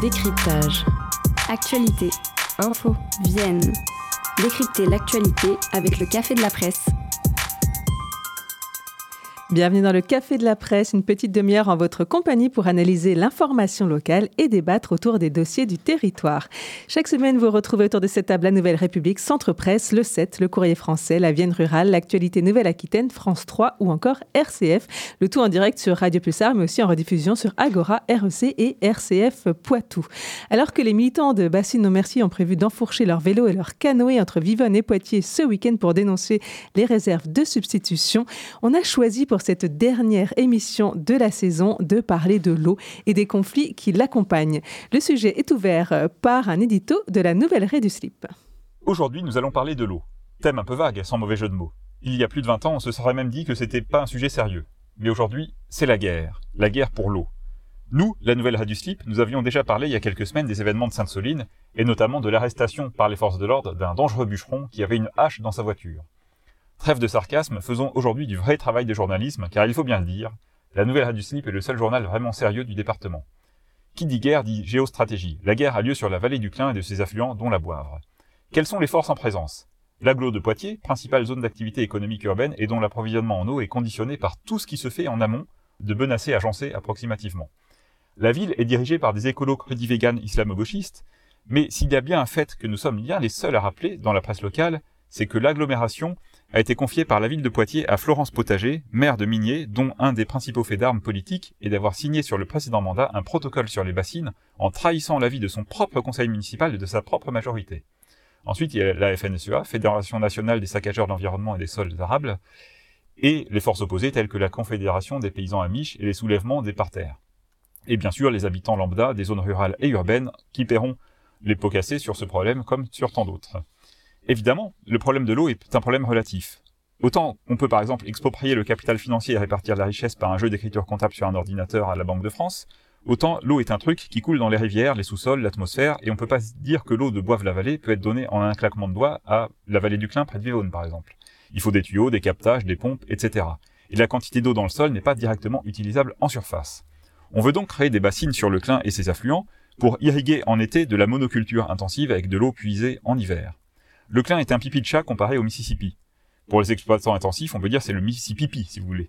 Décryptage. Actualité. Info. Vienne. Décrypter l'actualité avec le Café de la Presse. Bienvenue dans le Café de la Presse, une petite demi-heure en votre compagnie pour analyser l'information locale et débattre autour des dossiers du territoire. Chaque semaine, vous retrouvez autour de cette table la Nouvelle République, Centre Presse, le 7, le Courrier français, la Vienne rurale, l'actualité Nouvelle-Aquitaine, France 3 ou encore RCF. Le tout en direct sur Radio Pulsar, mais aussi en rediffusion sur Agora, REC et RCF Poitou. Alors que les militants de Bassine Merci ont prévu d'enfourcher leur vélo et leur canoë entre Vivonne et Poitiers ce week-end pour dénoncer les réserves de substitution, on a choisi pour cette dernière émission de la saison de parler de l'eau et des conflits qui l'accompagnent. Le sujet est ouvert euh, par un édito de la Nouvelle Ré du Slip. Aujourd'hui, nous allons parler de l'eau. Thème un peu vague, sans mauvais jeu de mots. Il y a plus de 20 ans, on se serait même dit que c'était pas un sujet sérieux. Mais aujourd'hui, c'est la guerre. La guerre pour l'eau. Nous, la Nouvelle Ré du Slip, nous avions déjà parlé il y a quelques semaines des événements de Sainte-Soline, et notamment de l'arrestation par les forces de l'ordre d'un dangereux bûcheron qui avait une hache dans sa voiture. Trêve de sarcasme, faisons aujourd'hui du vrai travail de journalisme, car il faut bien le dire, la Nouvelle Radio Slip est le seul journal vraiment sérieux du département. Qui dit guerre dit géostratégie. La guerre a lieu sur la vallée du Clin et de ses affluents, dont la Boivre. Quelles sont les forces en présence? L'aglo de Poitiers, principale zone d'activité économique urbaine et dont l'approvisionnement en eau est conditionné par tout ce qui se fait en amont, de Benassé à Jancé approximativement. La ville est dirigée par des écolos crudi-véganes islamo-gauchistes, mais s'il y a bien un fait que nous sommes bien les seuls à rappeler dans la presse locale, c'est que l'agglomération a été confié par la ville de Poitiers à Florence Potager, maire de Migné, dont un des principaux faits d'armes politiques est d'avoir signé sur le précédent mandat un protocole sur les bassines en trahissant l'avis de son propre conseil municipal et de sa propre majorité. Ensuite, il y a la FNSEA, Fédération nationale des saccageurs d'environnement et des sols arables, et les forces opposées telles que la Confédération des paysans amiches et les soulèvements des parterres. Et bien sûr, les habitants lambda des zones rurales et urbaines qui paieront les pots cassés sur ce problème comme sur tant d'autres. Évidemment, le problème de l'eau est un problème relatif. Autant on peut par exemple exproprier le capital financier et répartir la richesse par un jeu d'écriture comptable sur un ordinateur à la Banque de France, autant l'eau est un truc qui coule dans les rivières, les sous-sols, l'atmosphère, et on peut pas dire que l'eau de Boive-la-Vallée peut être donnée en un claquement de doigts à la vallée du Clin près de Vivonne par exemple. Il faut des tuyaux, des captages, des pompes, etc. Et la quantité d'eau dans le sol n'est pas directement utilisable en surface. On veut donc créer des bassines sur le Clin et ses affluents pour irriguer en été de la monoculture intensive avec de l'eau puisée en hiver. Le Clin est un pipi de chat comparé au Mississippi. Pour les exploitants intensifs, on peut dire c'est le Mississippi, si vous voulez.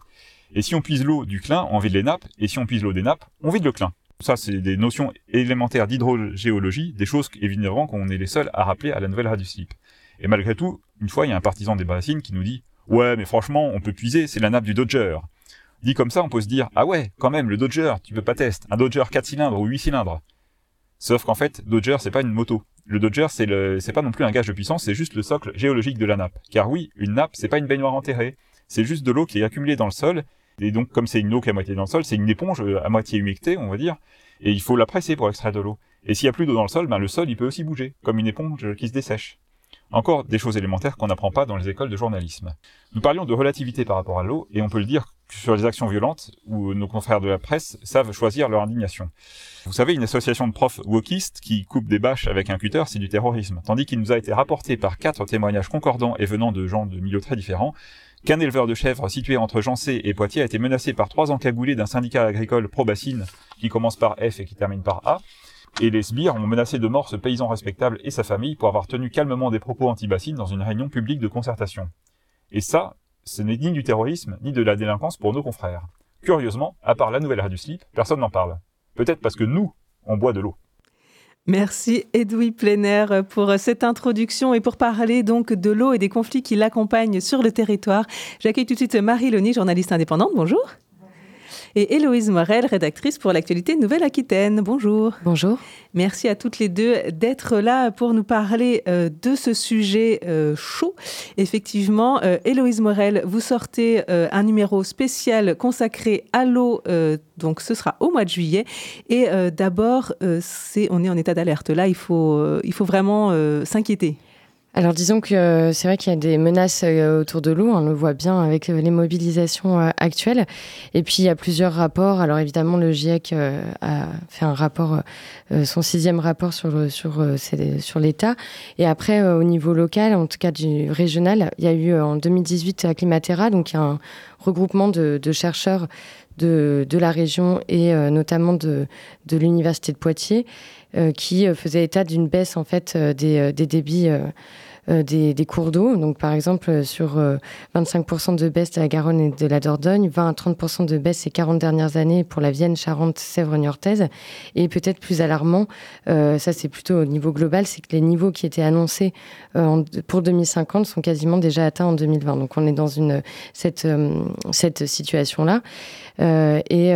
Et si on puise l'eau du Clin, on vide les nappes, et si on puise l'eau des nappes, on vide le Clin. Ça, c'est des notions élémentaires d'hydrogéologie, des choses évidemment qu'on est les seuls à rappeler à la nouvelle radio slip. Et malgré tout, une fois, il y a un partisan des bassines qui nous dit Ouais, mais franchement, on peut puiser, c'est la nappe du Dodger. Dit comme ça, on peut se dire Ah ouais, quand même, le Dodger, tu peux pas tester. Un Dodger 4 cylindres ou 8 cylindres. Sauf qu'en fait, Dodger, c'est pas une moto. Le Dodger, c'est le, pas non plus un gage de puissance, c'est juste le socle géologique de la nappe. Car oui, une nappe, c'est pas une baignoire enterrée. C'est juste de l'eau qui est accumulée dans le sol. Et donc, comme c'est une eau qui est à moitié dans le sol, c'est une éponge euh, à moitié humectée, on va dire. Et il faut la presser pour extraire de l'eau. Et s'il y a plus d'eau dans le sol, ben le sol, il peut aussi bouger, comme une éponge qui se dessèche. Encore des choses élémentaires qu'on n'apprend pas dans les écoles de journalisme. Nous parlions de relativité par rapport à l'eau, et on peut le dire sur les actions violentes, où nos confrères de la presse savent choisir leur indignation. Vous savez, une association de profs wokistes qui coupe des bâches avec un cutter, c'est du terrorisme. Tandis qu'il nous a été rapporté par quatre témoignages concordants et venant de gens de milieux très différents, qu'un éleveur de chèvres situé entre Jancé et Poitiers a été menacé par trois encagoulés d'un syndicat agricole pro-bassine qui commence par F et qui termine par A, et les sbires ont menacé de mort ce paysan respectable et sa famille pour avoir tenu calmement des propos anti-bassines dans une réunion publique de concertation. Et ça, ce n'est ni du terrorisme, ni de la délinquance pour nos confrères. Curieusement, à part la nouvelle du slip, personne n'en parle. Peut-être parce que nous, on boit de l'eau. Merci Edoui Pléner pour cette introduction et pour parler donc de l'eau et des conflits qui l'accompagnent sur le territoire. J'accueille tout de suite Marie Loni, journaliste indépendante. Bonjour et Héloïse Morel, rédactrice pour l'actualité Nouvelle-Aquitaine. Bonjour. Bonjour. Merci à toutes les deux d'être là pour nous parler euh, de ce sujet euh, chaud. Effectivement, euh, Héloïse Morel, vous sortez un numéro spécial consacré à l'eau, donc ce sera au mois de juillet. Et d'abord, c'est, on est en état d'alerte. Là, il faut, il faut vraiment s'inquiéter alors disons que euh, c'est vrai qu'il y a des menaces euh, autour de l'eau, on le voit bien avec euh, les mobilisations actuelles. Et puis il y a plusieurs rapports. Alors évidemment le GIEC a fait un rapport, son sixième rapport sur sur sur l'État. Et après au niveau local, en tout cas du régional, il y a eu en 2018 Climatera, donc il y a un regroupement de, de chercheurs de, la région et notamment de, de l'université de Poitiers, qui faisait état d'une baisse en fait des, des débits euh, des, cours d'eau. Donc, par exemple, euh, sur 25% euh, de baisse de la Garonne et de la Dordogne, 20 à 30% de baisse ces 40 dernières années pour la Vienne, Charente, Sèvres, Niortaise. Et peut-être plus alarmant, ça c'est plutôt au niveau global, c'est que les niveaux qui étaient annoncés pour 2050 sont quasiment déjà atteints en 2020. Donc, on est dans une, cette, cette situation-là. et,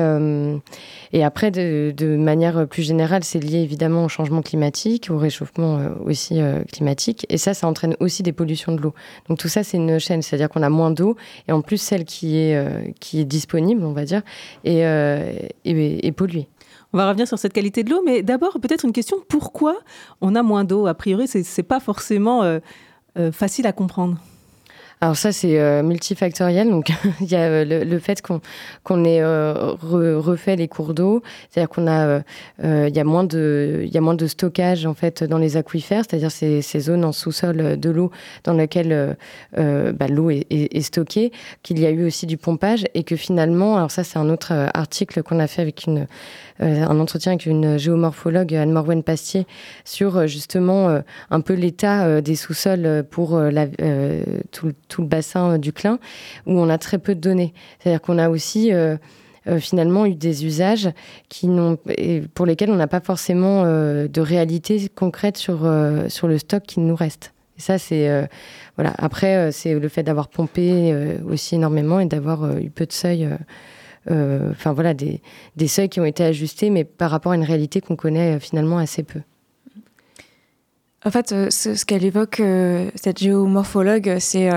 et après, de, de, manière plus générale, c'est lié évidemment au changement climatique, au réchauffement aussi climatique. Et ça, ça aussi des pollutions de l'eau. Donc tout ça, c'est une chaîne, c'est-à-dire qu'on a moins d'eau et en plus celle qui est, euh, qui est disponible, on va dire, est, euh, polluée. On va revenir sur cette qualité de l'eau, mais d'abord peut-être une question pourquoi on a moins d'eau? A priori, c'est pas forcément euh, facile à comprendre. Alors ça, c'est euh, multifactoriel. Donc, il y a euh, le, fait qu'on qu'on ait euh, refait les cours d'eau, c'est-à-dire qu'on a, y a moins de, y a moins de stockage en fait dans les aquifères, c'est-à-dire ces, ces, zones en sous-sol de l'eau dans lesquelles bah, l'eau est, stockée, qu'il y a eu aussi du pompage et que finalement, alors ça, c'est un autre article qu'on a fait avec une un entretien avec une géomorphologue, Anne Morwen Pastier, sur justement un peu l'état des sous-sols pour la, tout, tout, le bassin du Clin, où on a très peu de données. C'est-à-dire qu'on a aussi finalement eu des usages qui n'ont, pour lesquels on n'a pas forcément de réalité concrète sur, sur le stock qui nous reste. Ça, c'est voilà. Après, c'est le fait d'avoir pompé aussi énormément et d'avoir eu peu de seuil euh, enfin voilà, des, des, seuils qui ont été ajustés, mais par rapport à une réalité qu'on connaît euh, finalement assez peu. En fait, euh, ce, qu'elle évoque, cette géomorphologue, c'est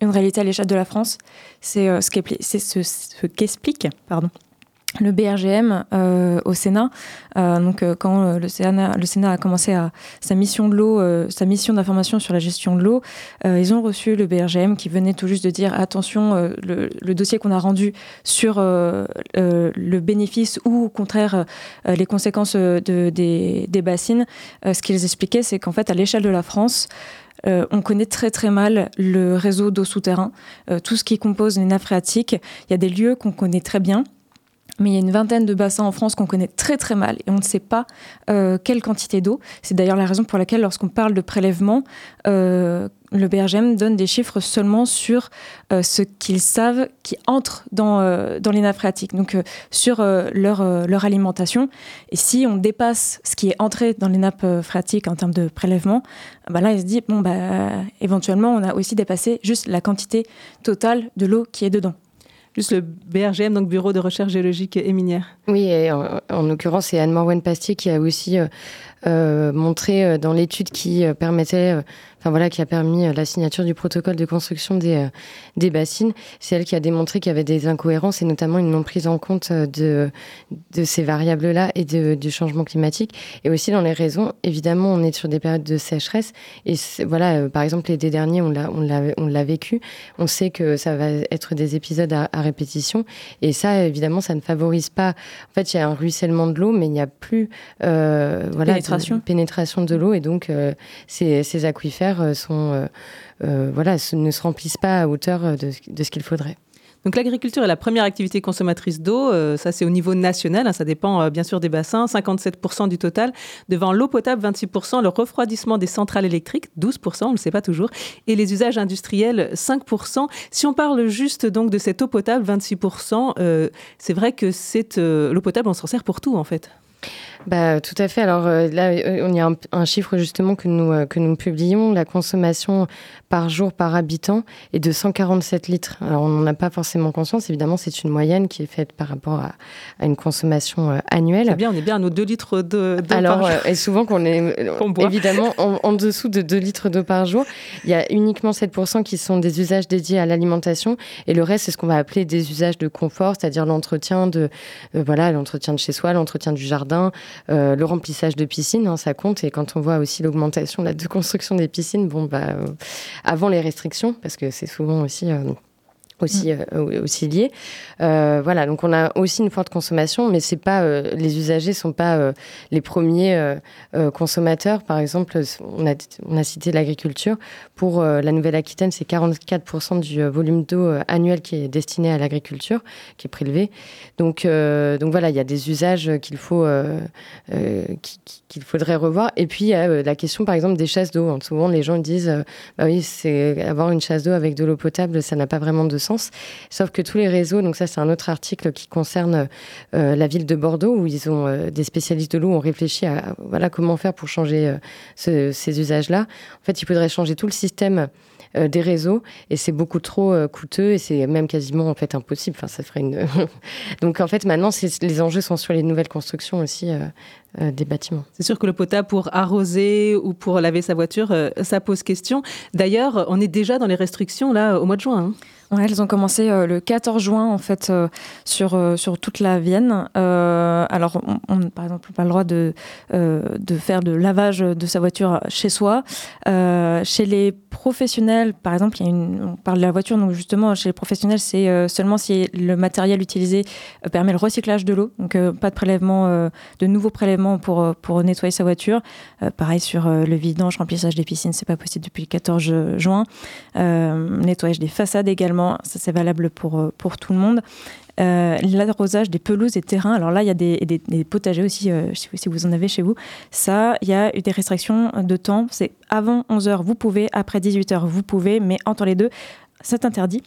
une réalité à l'échelle de la France. C'est ce qu'explique pardon, le BRGM euh, au Sénat. Euh, donc, euh, quand le Sénat, le Sénat a commencé à, sa mission de l'eau, sa mission d'information sur la gestion de l'eau, ils ont reçu le BRGM qui venait tout juste de dire attention, le, dossier qu'on a rendu sur le bénéfice ou au contraire les conséquences de, des, des, bassines, ce qu'ils expliquaient, c'est qu'en fait, à l'échelle de la France, on connaît très très mal le réseau d'eau souterrain, tout ce qui compose les nappes phréatiques. Il y a des lieux qu'on connaît très bien, mais il y a une vingtaine de bassins en France qu'on connaît très très mal et on ne sait pas euh, quelle quantité d'eau. C'est d'ailleurs la raison pour laquelle lorsqu'on parle de prélèvement, euh, le BRGM donne des chiffres seulement sur euh, ce qu'ils savent qui entre dans, dans les nappes phréatiques, donc sur leur, leur alimentation. Et si on dépasse ce qui est entré dans les nappes phréatiques en termes de prélèvement, bah là, il se dit, bon, bah, éventuellement, on a aussi dépassé juste la quantité totale de l'eau qui est dedans. Juste le BRGM, donc Bureau de recherche géologique et minière. Oui, en, l'occurrence, c'est Anne-Morwen Pastier qui a aussi euh, euh, montré euh, dans l'étude qui permettait enfin voilà, qui a permis la signature du protocole de construction des, des bassines. C'est elle qui a démontré qu'il y avait des incohérences et notamment une non prise en compte de, de ces variables-là et de, du changement climatique. Et aussi dans les raisons, évidemment, on est sur des périodes de sécheresse. Et voilà, par exemple, l'été dernier, on l'a, vécu. On sait que ça va être des épisodes à, répétition. Et ça, évidemment, ça ne favorise pas. En fait, il y a un ruissellement de l'eau, mais il n'y a plus euh, voilà, pénétration. De, pénétration de l'eau. Et donc, ces, ces aquifères euh, sont, euh, euh, voilà, ne se remplissent pas à hauteur de, ce qu'il faudrait. Donc l'agriculture est la première activité consommatrice d'eau, ça c'est au niveau national, hein, ça dépend bien sûr des bassins, 57% du total, devant l'eau potable 26%, le refroidissement des centrales électriques 12%, on ne le sait pas toujours, et les usages industriels 5%. Si on parle juste de cette eau potable 26%, c'est vrai que l'eau potable, on s'en sert pour tout en fait. Bah, tout à fait. Alors euh, là, euh, on y a un, chiffre justement euh, que nous publions. La consommation par jour par habitant est de 147 litres. Alors on n'en a pas forcément conscience. Évidemment, c'est une moyenne qui est faite par rapport à, à une consommation annuelle. C'est bien, on est bien à nos 2 litres de, Alors, par jour. et souvent qu'on est évidemment en, en, dessous de 2 litres d'eau par jour. Il y a uniquement 7% qui sont des usages dédiés à l'alimentation et le reste, c'est ce qu'on va appeler des usages de confort, c'est-à-dire l'entretien de, voilà, l'entretien de chez soi, l'entretien du jardin, euh, le remplissage de piscines, hein, ça compte. Et quand on voit aussi l'augmentation de construction des piscines, bon, bah, euh, avant les restrictions, parce que c'est souvent aussi euh, aussi, mm. euh, aussi liés. Euh, voilà, donc on a aussi une forte consommation, mais c'est pas euh, les usagers sont pas les premiers consommateurs. Par exemple, on a, on a cité l'agriculture. Pour la Nouvelle-Aquitaine, c'est 44% du volume d'eau annuel qui est destiné à l'agriculture, qui est prélevé. Donc, donc voilà, il y a des usages qu'il faut qu'il faudrait revoir. Et puis il y a la question, par exemple, des chasses d'eau. Souvent, les gens disent, bah oui, c'est avoir une chasse d'eau avec de l'eau potable, ça n'a pas vraiment de sens. Sauf que tous les réseaux, donc ça c'est un autre article qui concerne euh, la ville de Bordeaux, où ils ont euh, des spécialistes de l'eau ont réfléchi à voilà comment faire pour changer euh, ces usages-là. En fait, il faudrait changer tout le système des réseaux et c'est beaucoup trop coûteux et c'est même quasiment en fait impossible. Enfin, ça ferait une. Donc en fait, maintenant, les enjeux sont sur les nouvelles constructions aussi des bâtiments. C'est sûr que le potable pour arroser ou pour laver sa voiture, ça pose question. D'ailleurs, on est déjà dans les restrictions là au mois de juin. Hein elles ont commencé euh, le 14 juin en fait euh, sur euh, sur toute la Vienne. alors, on, par exemple, pas le droit de de faire de lavage de sa voiture chez soi. chez les professionnels, par exemple, y a une, on parle de la voiture, donc justement chez les professionnels, c'est seulement si le matériel utilisé permet le recyclage de l'eau, donc pas de prélèvement, de nouveaux prélèvements pour pour nettoyer sa voiture. pareil sur le vidange, remplissage des piscines, c'est pas possible depuis le 14 juin. nettoyage des façades également ça c'est valable pour, euh, pour tout le monde. Euh, l'arrosage des pelouses et terrains. Alors là, il y a des, potagers aussi, euh, si vous en avez chez vous. Ça, il y a eu des restrictions de temps. C'est avant 11h, vous pouvez, après 18h, vous pouvez, mais entre les deux, c'est interdit.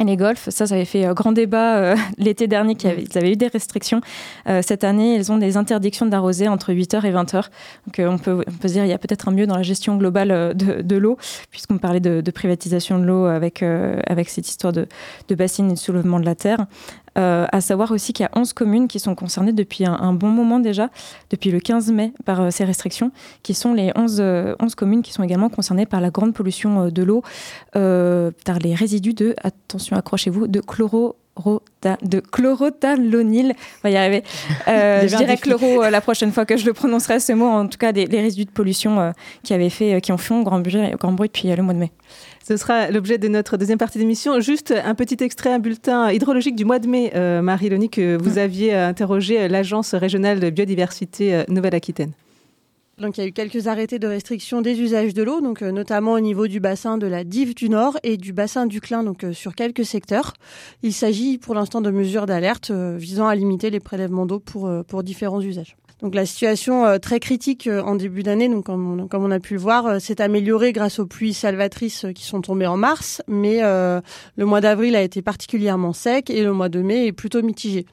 Et les golfs, ça, ça avait fait grand débat l'été dernier, qu'ils avaient eu des restrictions. cette année, ils ont des interdictions d'arroser entre 8h et 20h. Donc on, peut, se dire il y a peut-être un mieux dans la gestion globale de, l'eau, puisqu'on parlait de, privatisation de l'eau avec, cette histoire de, de bassines et de soulèvement de la terre. Euh, à savoir aussi qu'il y a 11 communes qui sont concernées depuis un, bon moment déjà, depuis le 15 mai, par euh, ces restrictions, qui sont les 11, 11, euh, communes qui sont également concernées par la grande pollution de l'eau, par les résidus de, attention, accrochez-vous, de chloro de chlorothalonil. On va y arriver. je dirais chloro la prochaine fois que je le prononcerai ce mot. En tout cas, des, les résidus de pollution qui avaient fait, qui ont fait un grand bruit, grand bruit depuis le mois de mai. Ce sera l'objet de notre deuxième partie d'émission. Juste un petit extrait, un bulletin hydrologique du mois de mai, euh, Marie Loni, que vous mm. aviez interrogé l'Agence régionale de biodiversité euh, Nouvelle-Aquitaine. Donc il y a eu quelques arrêtés de restriction des usages de l'eau, donc euh, notamment au niveau du bassin de la Dive du Nord et du bassin du Clin, donc sur quelques secteurs. Il s'agit pour l'instant de mesures d'alerte visant à limiter les prélèvements d'eau pour, pour différents usages. Donc la situation euh, très critique euh, en début d'année, donc comme on, a pu le voir, euh, s'est améliorée grâce aux pluies salvatrices qui sont tombées en mars, mais le mois d'avril a été particulièrement sec et le mois de mai est plutôt mitigé.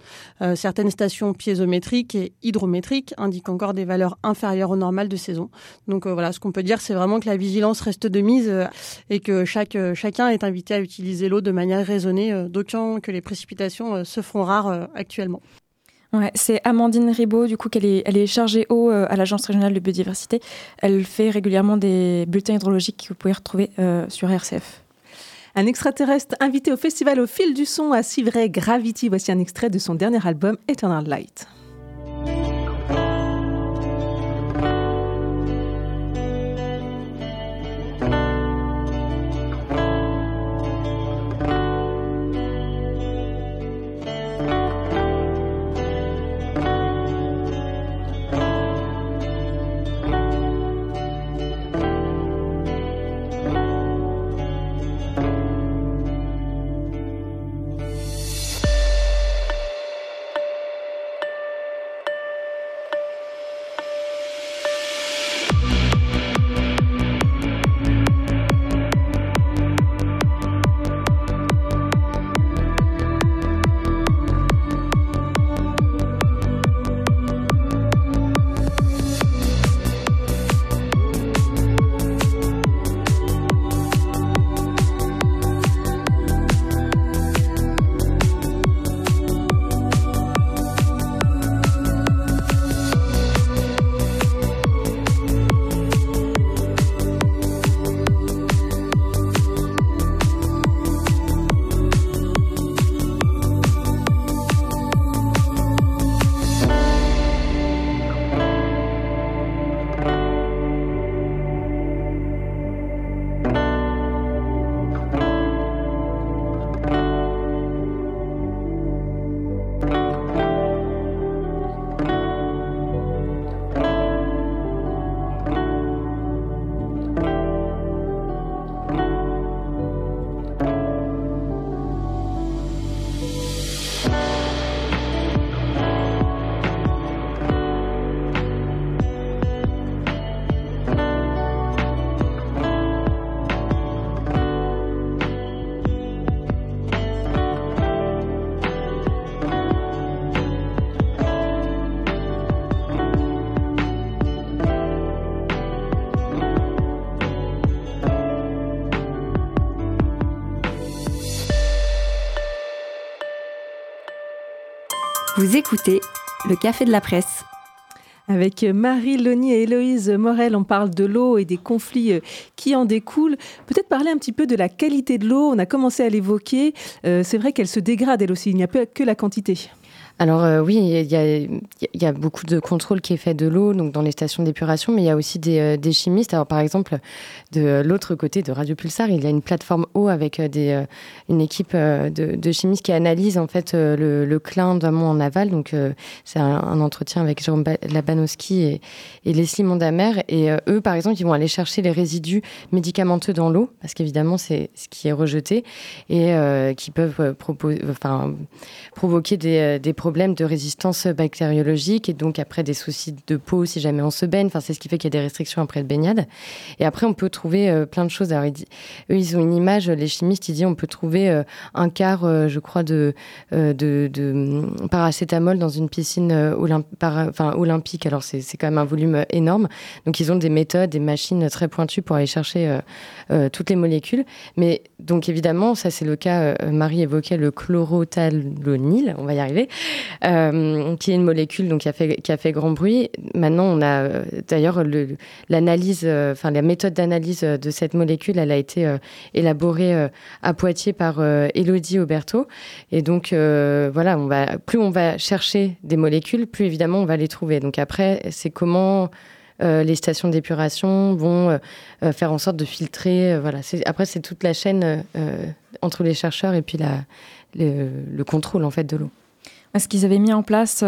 certaines stations piézométriques et hydrométriques indiquent encore des valeurs inférieures au normal de saison. Donc voilà, ce qu'on peut dire, c'est vraiment que la vigilance reste de mise et que chacun est invité à utiliser l'eau de manière raisonnée, d'autant que les précipitations se font rares actuellement c'est Amandine Ribaud, du coup, qu'elle est, elle est chargée eau euh, à l'Agence régionale de biodiversité. Elle fait régulièrement des bulletins hydrologiques que vous pouvez retrouver euh, sur RCF. Un extraterrestre invité au festival au fil du son à Civray Gravity. Voici un extrait de son dernier album Eternal Light. Vous écoutez le Café de la Presse. Avec Marie Loni et Héloïse Morel, on parle de l'eau et des conflits euh, qui en découlent. Peut-être parler un petit peu de la qualité de l'eau. On a commencé à l'évoquer. Euh, c'est vrai qu'elle se dégrade elle aussi. Il n'y a que la quantité. Alors euh, oui, il y, a, beaucoup de contrôle qui est fait de l'eau, donc dans les stations d'épuration, mais il y a aussi des, euh, chimistes. Alors par exemple, de l'autre côté de Radio Pulsar, il y a une plateforme eau avec euh, une équipe de, chimistes qui analyse en fait le, le clin d'amont en aval. Donc c'est un, entretien avec Jérôme Labanowski et, et Leslie Mondamer. Et eux, par exemple, ils vont aller chercher les résidus médicamenteux dans l'eau, parce qu'évidemment c'est ce qui est rejeté et qui peuvent provoquer des, des problèmes de résistance bactériologique et donc après des soucis de peau si jamais on se baigne. Enfin, c'est ce qui fait qu'il y a des restrictions après le baignade. Et après, on peut trouver euh, plein de choses. Ils, eux, ils ont une image, les chimistes, ils disent on peut trouver euh, un quart, euh, je crois, de, hum, paracétamol dans une piscine olympique. Alors, c'est quand même un volume énorme. Donc, ils ont des méthodes, des machines très pointues pour aller chercher toutes les molécules. Mais donc, évidemment, ça, c'est le cas, Marie évoquait le chlorothalonil, on va y arriver. Euh, qui est une molécule donc, qui, a fait, grand bruit. Maintenant, on a euh, d'ailleurs l'analyse, euh, enfin la méthode d'analyse de cette molécule, elle a été élaborée à Poitiers par Elodie Auberto. Et donc, voilà, on va, plus on va chercher des molécules, plus évidemment on va les trouver. Donc après, c'est comment... les stations d'épuration vont faire en sorte de filtrer. voilà. Après, c'est toute la chaîne entre les chercheurs et puis le, le contrôle en fait de l'eau ce qu'ils avaient mis en place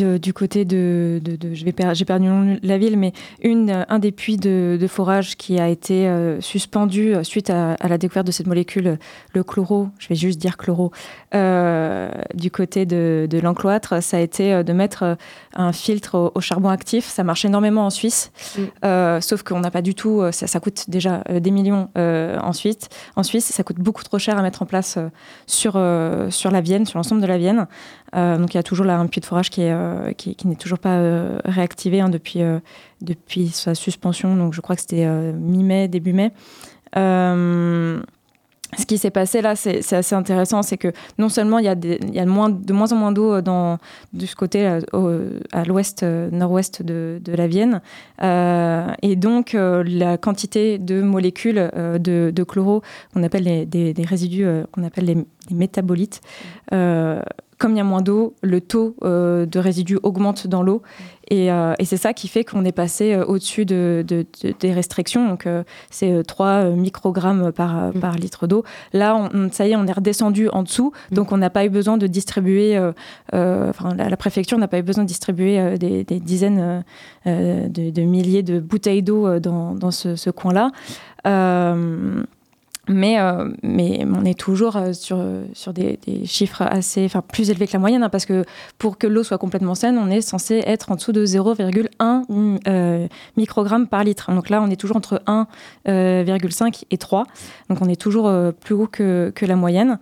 euh, du côté de, j'ai perdu la ville, mais une, un des puits de, forage qui a été euh, suspendu suite à, la découverte de cette molécule, le chloro, je vais juste dire chloro, euh, du côté de, l'encloître, ça a été de mettre un filtre au, charbon actif. Ça marche énormément en Suisse, sauf qu'on n'a pas du tout, ça, ça coûte déjà des millions en Suisse. En Suisse, ça coûte beaucoup trop cher à mettre en place sur, sur la Vienne, sur l'ensemble de la Vienne. Euh, donc il y a toujours là un puits de forage qui, euh, qui, n'est toujours pas euh, réactivé hein, depuis, depuis sa suspension. Donc je crois que c'était mi-mai, début mai ce qui s'est passé là, c'est assez intéressant, c'est que non seulement il y a, il y a de, moins, en moins d'eau de ce côté à l'ouest, nord-ouest de, de, la Vienne, et donc la quantité de molécules de, de, chloro qu'on appelle des résidus qu'on appelle les, les métabolites comme il y a moins d'eau, le taux euh, de résidus augmente dans l'eau. Euh, et, c'est ça qui fait qu'on est passé euh, au-dessus de, des restrictions. Donc, c'est 3 microgrammes par, mm. par litre d'eau. Là, on, ça y est, on est redescendu en dessous. Mm. Donc, on n'a pas eu besoin de distribuer, enfin, la, préfecture n'a pas eu besoin de distribuer des, dizaines de, milliers de bouteilles d'eau dans, dans, ce, ce coin-là. Mais, euh, mais on est toujours euh, sur, des, chiffres assez, enfin, plus élevés que la moyenne, hein, parce que pour que l'eau soit complètement saine, on est censé être en dessous de 0,1 euh, microgramme par litre. Donc là, on est toujours entre 1,5 euh, et 3. Donc on est toujours plus haut que, la moyenne,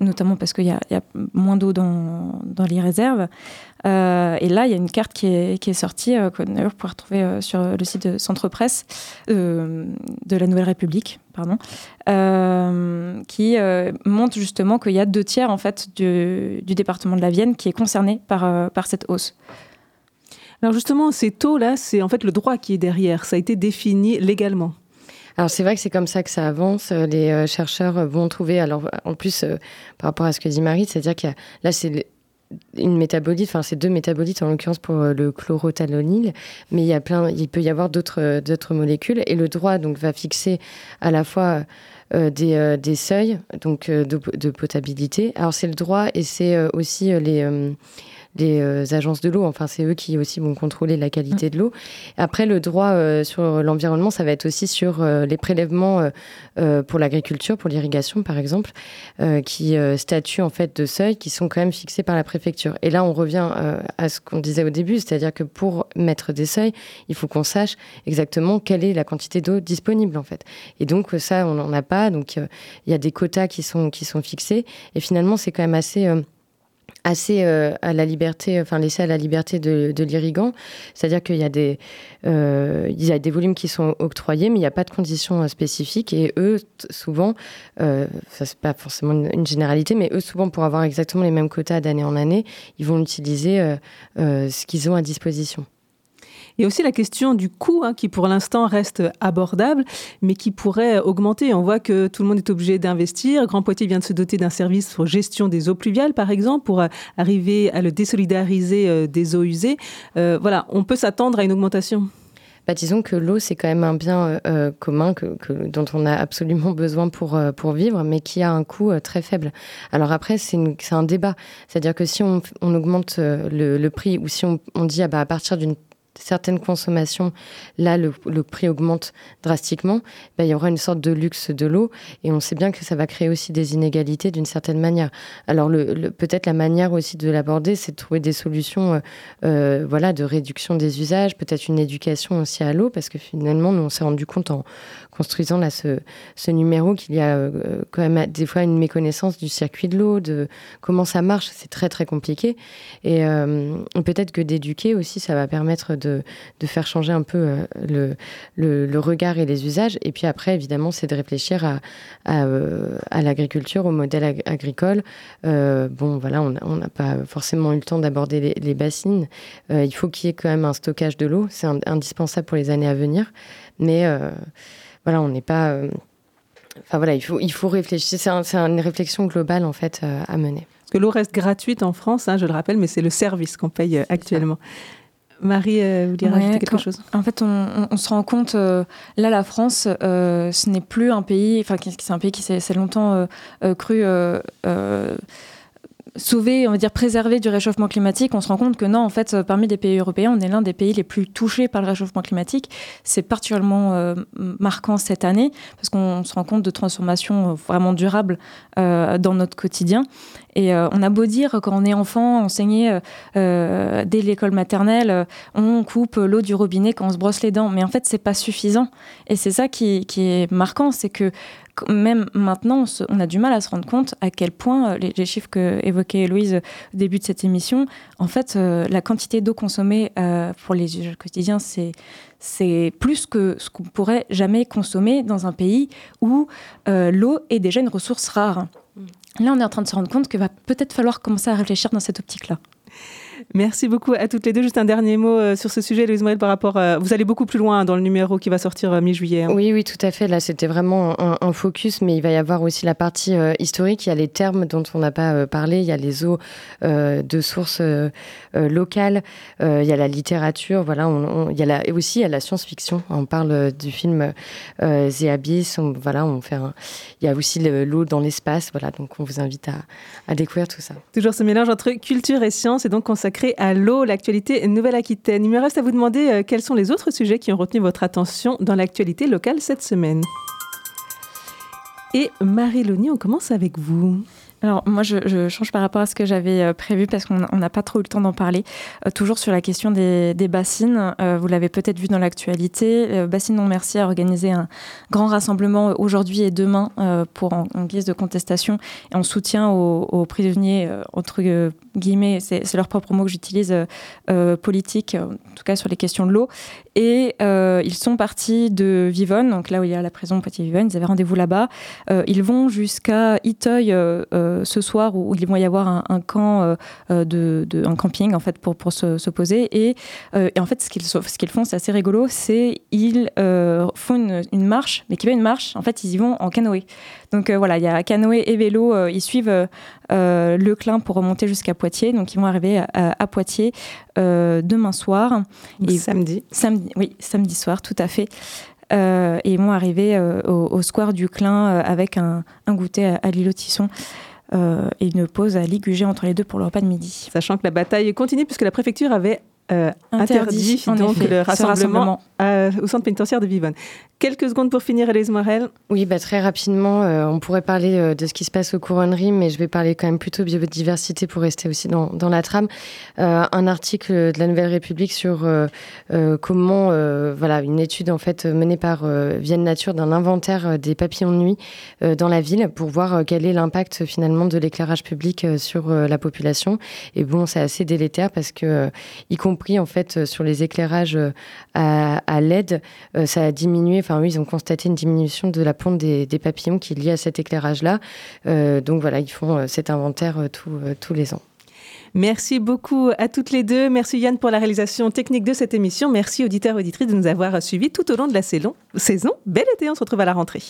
notamment parce qu'il y, a moins d'eau dans, les réserves. Et là, il y a une carte qui est, qui est sortie, que d'ailleurs vous pouvez retrouver sur le site de Centre Presse de la Nouvelle République, pardon, qui montre justement qu'il y a deux tiers en fait du, du, département de la Vienne qui est concerné par, par cette hausse. Alors justement, ces taux-là, c'est en fait le droit qui est derrière. Ça a été défini légalement. Alors c'est vrai que c'est comme ça que ça avance. Les chercheurs vont trouver. Alors en plus, par rapport à ce que dit Marie, c'est-à-dire qu'il y a là c'est une métabolite, enfin c'est deux métabolites en l'occurrence pour euh, le chlorothalonil, mais il y a plein, il peut y avoir d'autres euh, d'autres molécules et le droit donc va fixer à la fois euh, des, des, seuils donc de, de potabilité. Alors c'est le droit et c'est aussi les les euh, agences de l'eau. Enfin, c'est eux qui aussi vont contrôler la qualité de l'eau. Après, le droit euh, sur l'environnement, ça va être aussi sur euh, les prélèvements pour l'agriculture, pour l'irrigation, par exemple, qui statuent en fait de seuils qui sont quand même fixés par la préfecture. Et là, on revient à ce qu'on disait au début, c'est-à-dire que pour mettre des seuils, il faut qu'on sache exactement quelle est la quantité d'eau disponible en fait. Et donc ça, on n'en a pas. Donc il y a des quotas qui sont qui sont fixés. Et finalement, c'est quand même assez assez euh, à la liberté, enfin laissé à la liberté de, l'irrigant. C'est-à-dire qu'il y a des, euh, y a des volumes qui sont octroyés, mais il n'y a pas de conditions euh, spécifiques. Et eux, souvent, ça c'est pas forcément une, une, généralité, mais eux, souvent, pour avoir exactement les mêmes quotas d'année en année, ils vont utiliser ce qu'ils ont à disposition. Il y a aussi la question du coût hein, qui pour l'instant reste abordable, mais qui pourrait augmenter. On voit que tout le monde est obligé d'investir. Grand Poitiers vient de se doter d'un service pour gestion des eaux pluviales, par exemple, pour arriver à le désolidariser euh, des eaux usées. Euh, voilà, on peut s'attendre à une augmentation. Bah, disons que l'eau, c'est quand même un bien euh, commun que, dont on a absolument besoin pour, pour vivre, mais qui a un coût très faible. Alors après, c'est un débat. C'est-à-dire que si on, on augmente le, le, prix ou si on, on dit ah bah, à partir d'une certaines consommations, là, le, prix augmente drastiquement, ben, il y aura une sorte de luxe de l'eau et on sait bien que ça va créer aussi des inégalités d'une certaine manière. Alors, peut-être la manière aussi de l'aborder, c'est de trouver des solutions euh, euh, voilà, de réduction des usages, peut-être une éducation aussi à l'eau, parce que finalement, nous, on s'est rendu compte en construisant là ce, numéro qu'il y a euh, quand même des fois une méconnaissance du circuit de l'eau, de comment ça marche, c'est très très compliqué. Et peut-être que d'éduquer aussi, ça va permettre de, de faire changer un peu euh, le, le, le regard et les usages. Et puis après, évidemment, c'est de réfléchir à, à, euh, à l'agriculture, au modèle ag agricole. Euh, bon, voilà, on n'a pas forcément eu le temps d'aborder les, les, bassines. Euh, il faut qu'il y ait quand même un stockage de l'eau. C'est indispensable pour les années à venir. Mais euh, voilà, on n'est pas. Enfin voilà, il faut, il faut réfléchir. C'est un, une réflexion globale en fait euh, à mener. Parce que l'eau reste gratuite en France, hein, je le rappelle, mais c'est le service qu'on paye actuellement. Marie, euh, vous voulez ouais, rajouter quelque quand, chose? En fait, on, on, on, se rend compte, euh, là, la France, euh, ce n'est plus un pays, enfin, c'est un pays qui s'est longtemps cru sauver, on va dire préserver du réchauffement climatique, on se rend compte que non, en fait, parmi les pays européens, on est l'un des pays les plus touchés par le réchauffement climatique. C'est particulièrement euh, marquant cette année parce qu'on se rend compte de transformations vraiment durables euh, dans notre quotidien. Et euh, on a beau dire quand on est enfant, enseigné euh, dès l'école maternelle, euh, on coupe l'eau du robinet quand on se brosse les dents, mais en fait c'est pas suffisant. Et c'est ça qui, qui, est marquant, c'est que même maintenant, on, se, on, a du mal à se rendre compte à quel point les, les chiffres que évoquait Louise au début de cette émission, en fait, euh, la quantité d'eau consommée euh, pour les usages quotidiens, c'est c'est plus que ce qu'on pourrait jamais consommer dans un pays où euh, l'eau est déjà une ressource rare. Là, on est en train de se rendre compte qu'il va peut-être falloir commencer à réfléchir dans cette optique-là. Merci beaucoup à toutes les deux. Juste un dernier mot euh, sur ce sujet, Louise Morel, par rapport. À... Vous allez beaucoup plus loin dans le numéro qui va sortir euh, mi-juillet. Hein. Oui, oui, tout à fait. Là, c'était vraiment un, un, focus, mais il va y avoir aussi la partie euh, historique. Il y a les termes dont on n'a pas euh, parlé. Il y a les eaux euh, de sources euh, locales. il y a la littérature. Voilà. On, on, il y a la, et aussi il y a la science-fiction. On parle du film The Abyss. On, voilà, on fait. Un... Il y a aussi l'eau dans l'espace. Voilà. Donc, on vous invite à, à découvrir tout ça. Toujours ce mélange entre culture et science, et donc consacré à l'eau, l'actualité Nouvelle-Aquitaine. Il me reste à vous demander euh, quels sont les autres sujets qui ont retenu votre attention dans l'actualité locale cette semaine. Et Marie Loni, on commence avec vous. Alors moi, je, change par rapport à ce que j'avais euh, prévu parce qu'on n'a pas trop eu le temps d'en parler. Euh, toujours sur la question des, bassines, euh, vous l'avez peut-être vu dans l'actualité, euh, Bassine Non Merci a organisé un grand rassemblement aujourd'hui et demain pour en, guise de contestation et en soutien aux, aux prisonniers, entre guillemets, c'est leur propre mot que j'utilise, politique, en tout cas sur les questions de l'eau. Et ils sont partis de Vivonne, donc là où il y a la prison Poitiers-Vivonne, ils avaient rendez-vous là-bas. ils vont jusqu'à Iteuil ce soir où, il va y avoir un, un camp euh, de, de, un camping en fait pour pour se, se poser et, euh, et, en fait ce qu'ils ce qu'ils font c'est assez rigolo c'est ils euh, font une, une, marche mais qui va une marche en fait ils y vont en canoë. Donc voilà il y a canoë et vélo ils suivent le clin pour remonter jusqu'à Poitiers. Donc ils vont arriver à, à Poitiers demain soir. Et samedi. Samedi oui samedi soir tout à fait. Euh, et ils vont arriver euh, au, au, square du Clin euh, avec un, un goûter à, à l'îlot Tisson. euh, et une pause à Ligugé entre les deux pour le repas de midi. Sachant que la bataille continue puisque la préfecture avait euh, interdit, interdit donc effet, le rassemblement, rassemblement. À, au centre pénitentiaire de Vivonne. Quelques secondes pour finir, Elise Morel. Oui, bah, très rapidement, euh, on pourrait parler euh, de ce qui se passe aux couronneries, mais je vais parler quand même plutôt biodiversité pour rester aussi dans, dans la trame. Euh, un article de la Nouvelle République sur comment, voilà, une étude en fait menée par Vienne Nature d'un inventaire des papillons de nuit dans la ville pour voir quel est l'impact finalement de l'éclairage public sur la population. Et bon, c'est assez délétère parce que, y compris en fait sur les éclairages à, à LED, ça a diminué. Enfin, oui, ils ont constaté une diminution de la ponte des, papillons qui est liée à cet éclairage-là. Euh, donc voilà, ils font euh, cet inventaire euh, tous les ans. Merci beaucoup à toutes les deux. Merci Yann pour la réalisation technique de cette émission. Merci auditeurs auditrices de nous avoir suivis tout au long de la saison. Bel été, on se retrouve à la rentrée.